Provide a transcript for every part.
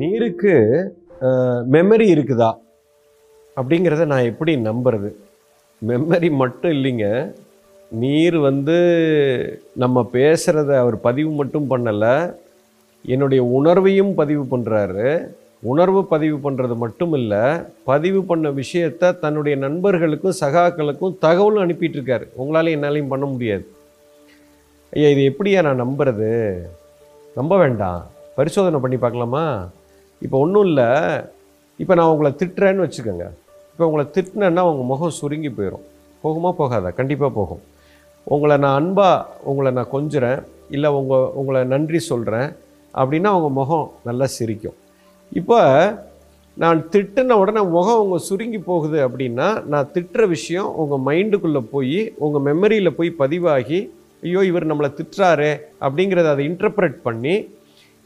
நீருக்கு மெமரி இருக்குதா? அப்படிங்கிறத நான் எப்படி நம்புறது? மெமரி மட்டும் இல்லைங்க. நீர் வந்து நம்ம பேசுகிறத அவர் பதிவு மட்டும் பண்ணலை. என்னுடைய உணர்வையும் பதிவு பண்ணுறாரு உணர்வு பதிவு பண்ணுறது மட்டும் இல்லை பதிவு பண்ண விஷயத்த தன்னுடைய நண்பர்களுக்கும் சகாக்களுக்கும் தகவலும் அனுப்பிட்டு இருக்காரு என்னாலையும் பண்ண முடியாது. ஐயா இது எப்படியா நான் நம்புறது? நம்ப வேண்டாம். பரிசோதனை பண்ணி பார்க்கலாமா? இப்போ ஒன்றும் இல்லை. இப்போ நான் உங்களை திட்டுறேன்னு வச்சுக்கோங்க. இப்போ உங்களை திட்டினேன்னா உங்கள் முகம் சுருங்கி போயிடும் போகுமா? போகாதா? கண்டிப்பாக போகும். உங்களை நான் அன்பாக உங்களை நான் கொஞ்சுறேன். இல்லை உங்கள் உங்களை நன்றி சொல்கிறேன் அப்படின்னா உங்கள் முகம் நல்லா சிரிக்கும். இப்போ நான் திட்டின உடனே முகம் உங்கள் சுருங்கி போகுது அப்படின்னா நான் திட்டுற விஷயம் உங்கள் மைண்டுக்குள்ளே போய் உங்கள் மெமரியில் போய் பதிவாகி ஐயோ இவர் நம்மளை திட்டுறாரு அப்படிங்கிறத அதை இன்டர்பிரட் பண்ணி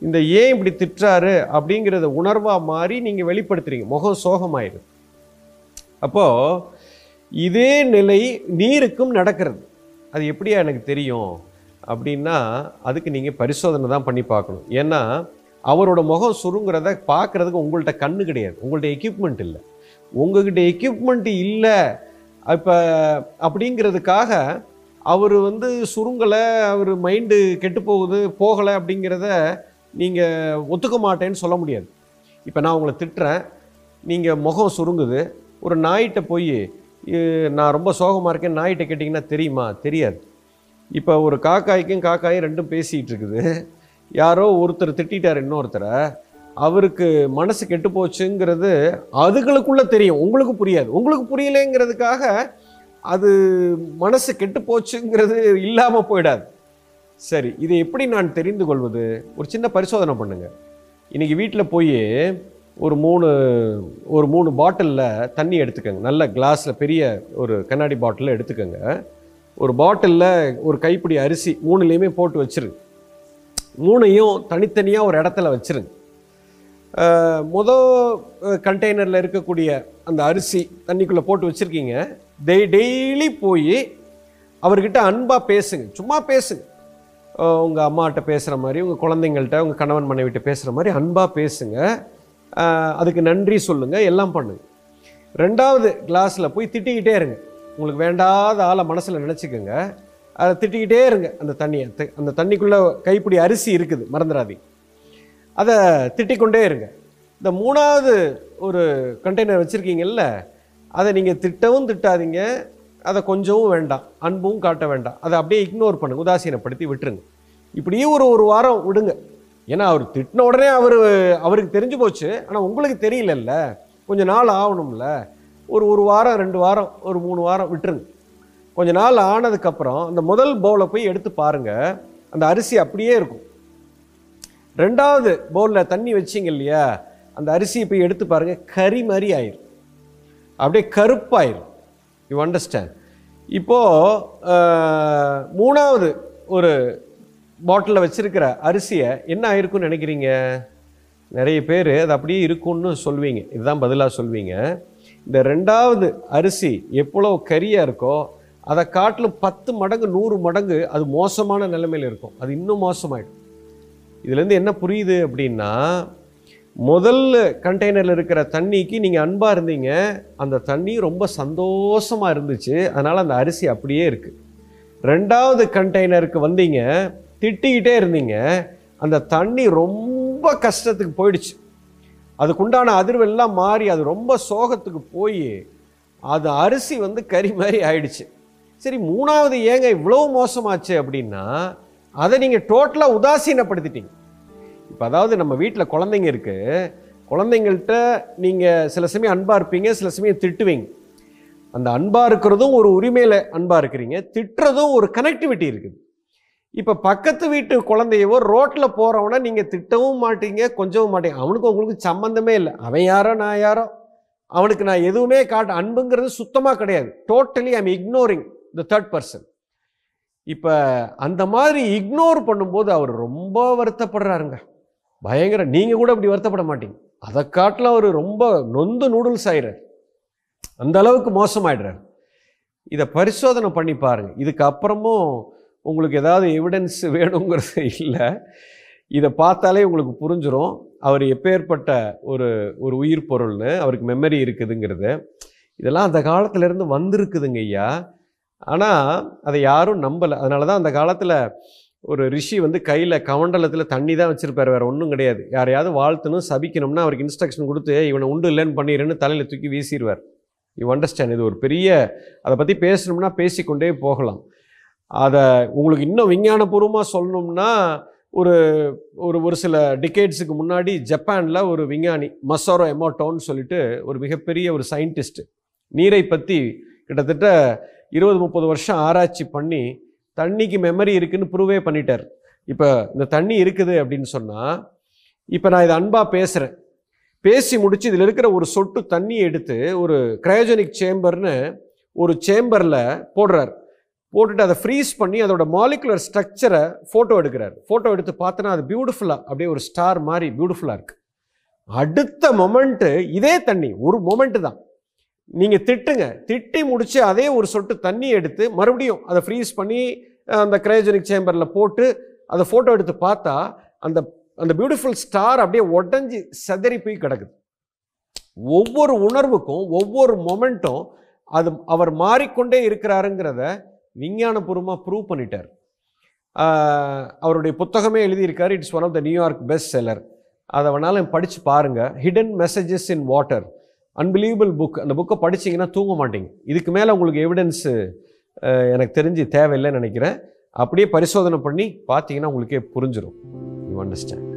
இந்த ஏன் இப்படி திட்டுறாரு அப்படிங்கிறத உணர்வாக மாறி நீங்கள் வெளிப்படுத்துறீங்க. முகம் சோகமாயிடும் அப்போது இதே நிலை நீருக்கும் நடக்கிறது. அது எப்படியா எனக்கு தெரியும்? அப்படின்னா அதுக்கு நீங்கள் பரிசோதனை தான் பண்ணி பார்க்கணும். ஏன்னா அவரோட முகம் சுருங்கிறத பார்க்குறதுக்கு உங்கள்கிட்ட கண்ணு கிடையாது. உங்கள்கிட்ட எக்யூப்மெண்ட் இல்லை. உங்ககிட்ட எக்யூப்மெண்ட் இல்லை. இப்போ அப்படிங்கிறதுக்காக அவர் வந்து சுருங்கலை அவர் மைண்டு கெட்டு போகுது போகலை அப்படிங்கிறத நீங்கள் ஒத்துக்க மாட்டேன்னு சொல்ல முடியாது. இப்போ நான் உங்களை திட்டுறேன். நீங்கள் முகம் சுருங்குது. ஒரு நாய்கிட்ட போய் நான் ரொம்ப சோகமாக இருக்கேன். நாய்கிட்ட கேட்டிங்கன்னா தெரியுமா? தெரியாது. இப்போ ஒரு காக்காய்க்கும் காக்காயும் ரெண்டும் பேசிகிட்டு இருக்குது. யாரோ ஒருத்தர் திட்டார் இன்னொருத்தரை. அவருக்கு மனசு கெட்டு போச்சுங்கிறது அதுகளுக்குள்ளே தெரியும். உங்களுக்கு புரியாது. உங்களுக்கு புரியலைங்கிறதுக்காக அது மனசு கெட்டு போச்சுங்கிறது இல்லாமல் போயிடாது. சரி இதை எப்படி நான் தெரிந்து கொள்வது? ஒரு சின்ன பரிசோதனை பண்ணுங்க. இன்றைக்கி வீட்டில் போய் ஒரு மூணு ஒரு மூணு பாட்டிலில் தண்ணி எடுத்துக்கோங்க. நல்ல கிளாஸில் பெரிய ஒரு கண்ணாடி பாட்டிலில் எடுத்துக்கோங்க. ஒரு பாட்டிலில் ஒரு கைப்பிடி அரிசி மூணுலேயுமே போட்டு வச்சிருங்க மூணையும் தனித்தனியாக ஒரு இடத்துல வச்சுருங்க. மொதல் முத கண்டெய்னரில் இருக்கக்கூடிய அந்த அரிசி தண்ணிக்குள்ளே போட்டு வச்சுருக்கீங்க. டெய் டெய்லி போய் அவர்கிட்ட அன்பாக பேசுங்க. சும்மா பேசுங்க. உங்கள் அம்மாட்ட பேசுகிற மாதிரி உங்கள் குழந்தைங்கள்ட்ட உங்கள் கணவன் மனைவிட்ட பேசுகிற மாதிரி அன்பாக பேசுங்க. அதுக்கு நன்றி சொல்லுங்கள் எல்லாம் பண்ணுங்க. ரெண்டாவது கிளாஸில் போய் திட்டிக்கிட்டே இருங்க. உங்களுக்கு வேண்டாத ஆளை மனசில் நினச்சிக்கோங்க. அதை திட்டிக்கிட்டே இருங்க அந்த தண்ணியை. அந்த தண்ணிக்குள்ளே கைப்பிடி அரிசி இருக்குது மறந்துடாதி அதை திட்டிக்கொண்டே இருங்க. இந்த மூணாவது ஒரு கண்டெய்னர் வச்சுருக்கீங்கல்ல அதை நீங்கள் திட்டவும் திட்டாதீங்க. அதை கொஞ்சமும் வேண்டாம் அன்பும் காட்ட வேண்டாம். அதை அப்படியே இக்னோர் பண்ணுங்க உதாசீனப்படுத்தி விட்டுருங்க. இப்படியே ஒரு ஒரு வாரம் விடுங்க. ஏன்னா அவர் திட்டின உடனே அவர் அவருக்கு தெரிஞ்சு போச்சு. ஆனால் உங்களுக்கு தெரியலல்ல. கொஞ்சம் நாள் ஆகணும்ல. ஒரு ஒரு வாரம் ரெண்டு வாரம் ஒரு மூணு வாரம் விட்டுருங்க. கொஞ்ச நாள் ஆனதுக்கப்புறம் அந்த முதல் பவுலை போய் எடுத்து பாருங்கள் அந்த அரிசி அப்படியே இருக்கும். ரெண்டாவது பவுலில் தண்ணி வச்சிங்க இல்லையா? அந்த அரிசியை போய் எடுத்து பாருங்கள் கறி மாதிரி ஆயிரும். அப்படியே கருப்பாயிரும். யூ அண்டர்ஸ்டாண்ட் இப்போது மூணாவது ஒரு பாட்டிலில் வச்சுருக்கிற அரிசியை என்ன ஆயிருக்கும்னு நினைக்கிறீங்க? நிறைய பேர் அது அப்படியே இருக்கும்னு சொல்வீங்க. இதுதான் பதிலாக சொல்வீங்க. இந்த ரெண்டாவது அரிசி எவ்வளோ கரியாக இருக்கோ அதை காட்டிலும் பத்து மடங்கு நூறு மடங்கு அது மோசமான நிலைமையில் இருக்கும். அது இன்னும் மோசமாயிடும். இதுலேருந்து என்ன புரியுது அப்படின்னா முதல் கண்டெய்னரில் இருக்கிற தண்ணிக்கு நீங்கள் அன்பாக இருந்தீங்க. அந்த தண்ணி ரொம்ப சந்தோஷமாக இருந்துச்சு. அதனால் அந்த அரிசி அப்படியே இருக்குது ரெண்டாவது கண்டெய்னருக்கு வந்தீங்க. திட்டிக்கிட்டே இருந்தீங்க. அந்த தண்ணி ரொம்ப கஷ்டத்துக்கு போயிடுச்சு. அதுக்குண்டான அதிர்வெல்லாம் மாறி அது ரொம்ப சோகத்துக்கு போய் அது அரிசி வந்து கறி மாதிரி ஆயிடுச்சு. சரி மூணாவது ஏங்க இவ்வளோ மோசமாச்சு அப்படின்னா அதை நீங்கள் டோட்டலாக உதாசீனப்படுத்திட்டீங்க. இப்போ அதாவது நம்ம வீட்டில் குழந்தைங்க இருக்கு. குழந்தைங்கள்ட்ட நீங்கள் சில சமயம் அன்பாக இருப்பீங்க சில சமயம் திட்டுவீங்க. அந்த அன்பாக இருக்கிறதும் ஒரு உரிமையில் அன்பாக இருக்கிறீங்க திட்டுறதும் ஒரு கனெக்டிவிட்டி இருக்குது. இப்போ பக்கத்து வீட்டு குழந்தையவோ ரோட்டில் போகிறவனா நீங்கள் திட்டவும் மாட்டீங்க கொஞ்சவும் மாட்டீங்க. அவனுக்கு உங்களுக்கு சம்மந்தமே இல்லை. அவன் யாரோ நான் யாரோ. அவனுக்கு நான் எதுவுமே காட்ட அன்புங்கிறது சுத்தமாக கிடையாது. Totally I'm ignoring the third person இப்போ அந்த மாதிரி இக்னோர் பண்ணும்போது அவர் ரொம்ப வருத்தப்படுறாருங்க. பயங்கர நீங்கள் கூட அப்படி வருத்தப்பட மாட்டீங்க. அதை காட்டில் அவர் ரொம்ப நொந்து நூடுல்ஸ் ஆயிடுறார் அந்த அளவுக்கு மோசமாயிடுறார். இதை பரிசோதனை பண்ணி பாருங்கள் இதுக்கு அப்புறமும் உங்களுக்கு ஏதாவது எவிடன்ஸ் வேணுங்கிறது இல்லை. இதை பார்த்தாலே உங்களுக்கு புரிஞ்சிடும் அவர் எப்பேற்பட்ட ஒரு ஒரு உயிர் பொருள்னு அவருக்கு மெமரி இருக்குதுங்கிறது. இதெல்லாம் அந்த காலத்துலேருந்து வந்திருக்குதுங்க ஐயா. ஆனால் அதை யாரும் நம்பலை. அதனால தான் அந்த காலத்தில் ஒரு ரிஷி வந்து கையில் கமண்டலத்தில் தண்ணி தான் வச்சுருப்பார். வேறு ஒன்றும் கிடையாது. யாரையாவது வாழ்த்தணும் சபிக்கணும்னா அவருக்கு இன்ஸ்ட்ரக்ஷன் கொடுத்து இவனை உண்டு இல்லைன்னு பண்ணிடுன்னு தலையில் தூக்கி வீசிடுவார் யூ அண்டர்ஸ்டாண்ட் இது ஒரு பெரிய அதை பற்றி பேசணும்னா பேசிக்கொண்டே போகலாம். அதை உங்களுக்கு இன்னும் விஞ்ஞானபூர்வமாக சொல்லணும்னா ஒரு ஒரு ஒரு சில டிகேட்ஸுக்கு முன்னாடி ஜப்பானில் ஒரு விஞ்ஞானி மசோரோ எமோட்டோன்னு சொல்லிட்டு ஒரு மிகப்பெரிய ஒரு சயின்டிஸ்ட்டு நீரை பற்றி கிட்டத்தட்ட இருபது முப்பது வருஷம் ஆராய்ச்சி பண்ணி தண்ணிக்கு மெமரி இருக்குன்னு ப்ரூவே பண்ணிட்டார். இப்போ இந்த தண்ணி இருக்குது அப்படின்னு சொன்னால் இப்போ நான் இதை அன்பாக பேசுகிறேன் பேசி முடித்து இதில் இருக்கிற ஒரு சொட்டு தண்ணியை எடுத்து ஒரு கிரயோஜெனிக் சேம்பர்னு ஒரு சேம்பரில் போடுறார். போட்டுட்டு அதை ஃப்ரீஸ் பண்ணி அதோட மாலிகுலர் ஸ்ட்ரக்சரை ஃபோட்டோ எடுக்கிறார். ஃபோட்டோ எடுத்து பார்த்தோன்னா அது பியூட்டிஃபுல்லாக அப்படியே ஒரு ஸ்டார் மாதிரி பியூட்டிஃபுல்லாக இருக்குது அடுத்த மொமெண்ட்டு இதே தண்ணி ஒரு மொமெண்ட்டு தான். நீங்கள் திட்டுங்க. திட்டி முடித்து அதே ஒரு சொட்டு தண்ணி எடுத்து மறுபடியும் அதை ஃப்ரீஸ் பண்ணி அந்த கிரயோஜெனிக் சேம்பரில் போட்டு அதை ஃபோட்டோ எடுத்து பார்த்தா அந்த அந்த பியூட்டிஃபுல் ஸ்டார் அப்படியே உடஞ்சி செதறி போய் கிடக்குது. ஒவ்வொரு உணர்வுக்கும் ஒவ்வொரு மொமெண்ட்டும் அது அவர் மாறிக்கொண்டே இருக்கிறாருங்கிறத விஞ்ஞானபூர்வமாக ப்ரூவ் பண்ணிட்டார். அவருடைய புத்தகமே எழுதியிருக்காரு. It's one of the New York best seller அதை வேணாலும் படித்து பாருங்கள் hidden messages in water unbelievable book அந்த புக்கை படிச்சீங்கன்னா தூங்க மாட்டிங்க. இதுக்கு மேலே உங்களுக்கு எவிடன்ஸு எனக்கு தெரிஞ்சு தேவையில்லைன்னு நினைக்கிறேன். அப்படியே பரிசோதனை பண்ணி பார்த்தீங்கன்னா உங்களுக்கே புரிஞ்சிடும் யூ அண்டர்ஸ்டாண்ட்